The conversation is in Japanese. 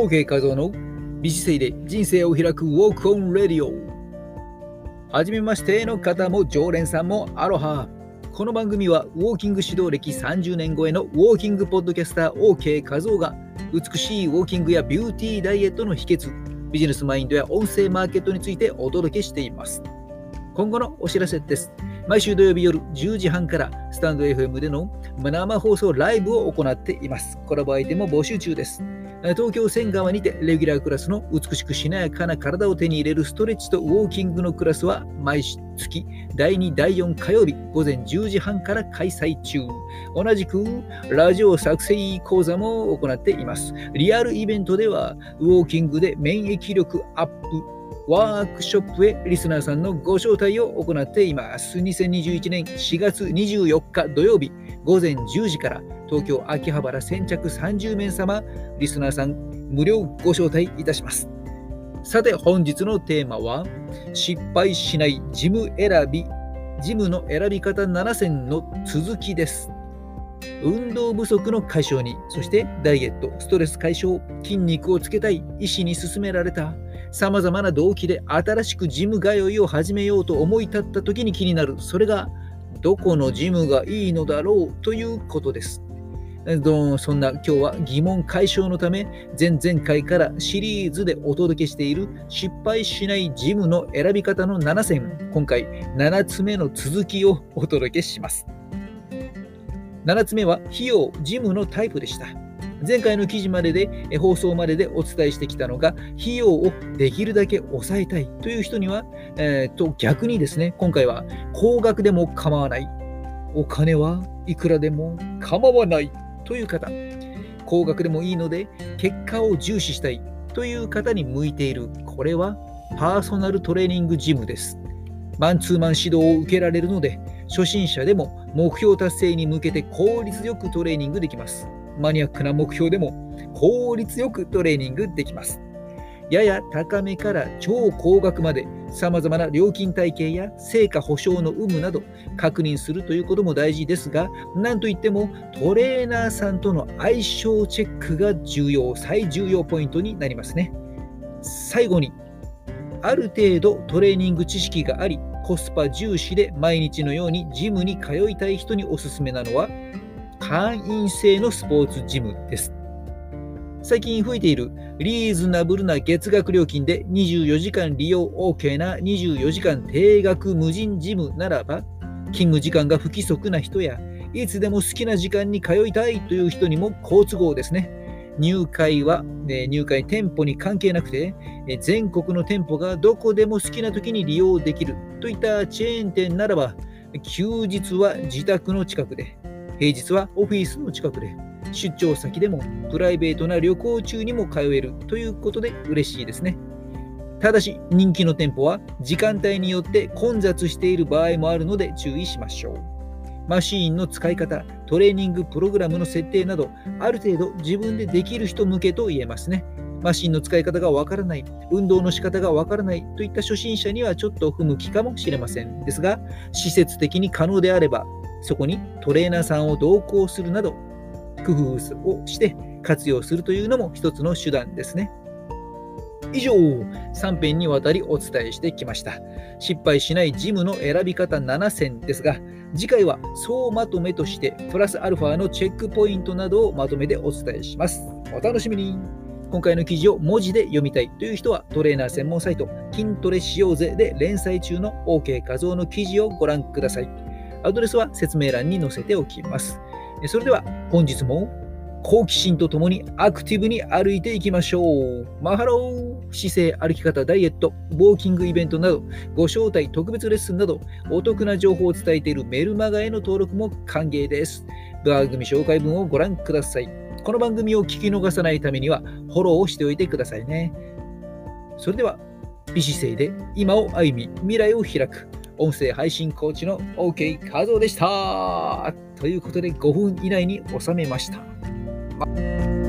OK 画像の美姿勢で人生を開くウォークオンレディオ。はじめましての方も常連さんもアロハ。この番組はウォーキング指導歴30年超えのウォーキングポッドキャスター OK 画像が美しいウォーキングやビューティーダイエットの秘訣ビジネスマインドや音声マーケットについてお届けしています。今後のお知らせです。毎週土曜日夜10時半からスタンド FM での生放送ライブを行っています。コラボ相手も募集中です。東京仙川にてレギュラークラスの美しくしなやかな体を手に入れるストレッチとウォーキングのクラスは毎月第2、第4火曜日午前10時半から開催中。同じくラジオ作成講座も行っています。リアルイベントではウォーキングで免疫力アップワークショップへリスナーさんのご招待を行っています。2021年4月24日土曜日午前10時から東京秋葉原先着30名様リスナーさん無料ご招待いたします。さて本日のテーマは失敗しないジム選びジムの選び方7選の続きです。運動不足の解消に、そしてダイエット、ストレス解消、筋肉をつけたい医師に勧められたさまざまな動機で新しくジム通いを始めようと思い立った時に気になる。それがどこのジムがいいのだろうということです。そんな今日は疑問解消のため前々回からシリーズでお届けしている失敗しないジムの選び方の7選。今回7つ目の続きをお届けします。7つ目は費用ジムのタイプでした。前回の記事までで、放送まででお伝えしてきたのが、費用をできるだけ抑えたいという人には、えー、と逆にですね、今回は高額でも構わない、お金はいくらでも構わないという方、高額でもいいので、結果を重視したいという方に向いている、これはパーソナルトレーニングジムです。マンツーマン指導を受けられるので、初心者でも目標達成に向けて効率よくトレーニングできます。マニアックな目標でも効率よくトレーニングできます。やや高めから超高額まで様々な料金体系や成果保証の有無など確認するということも大事ですが、なんといってもトレーナーさんとの相性チェックが重要、最重要ポイントになりますね。最後に、ある程度トレーニング知識があり、コスパ重視で毎日のようにジムに通いたい人におすすめなのは、会員制のスポーツジムです。最近増えているリーズナブルな月額料金で24時間利用 OK な24時間定額無人ジムならば、勤務時間が不規則な人や、いつでも好きな時間に通いたいという人にも好都合ですね。入会は、入会店舗に関係なくて、全国の店舗がどこでも好きな時に利用できるといったチェーン店ならば、休日は自宅の近くで、平日はオフィスの近くで、出張先でもプライベートな旅行中にも通えるということで嬉しいですね。ただし、人気の店舗は時間帯によって混雑している場合もあるので注意しましょう。マシーンの使い方、トレーニングプログラムの設定など、ある程度自分でできる人向けと言えますね。マシンの使い方がわからない、運動の仕方がわからないといった初心者にはちょっと不向きかもしれません。ですが、施設的に可能であれば、そこにトレーナーさんを同行するなど、工夫をして活用するというのも一つの手段ですね。以上、3編にわたりお伝えしてきました。失敗しないジムの選び方7選ですが、次回は総まとめとして、プラスアルファのチェックポイントなどをまとめてお伝えします。お楽しみに今回の記事を文字で読みたいという人は、トレーナー専門サイト、筋トレしようぜで連載中の OK 画像の記事をご覧ください。アドレスは説明欄に載せておきます。それでは本日も好奇心とともにアクティブに歩いていきましょう。マハロー姿勢、歩き方、ダイエット、ウォーキングイベントなど、ご招待、特別レッスンなど、お得な情報を伝えているメルマガへの登録も歓迎です。番組紹介文をご覧ください。この番組を聞き逃さないためには、フォローをしておいてくださいね。それでは、美姿勢で今を歩み、未来を開く。音声配信コーチの OK 和夫でした。ということで5分以内に収めました。ま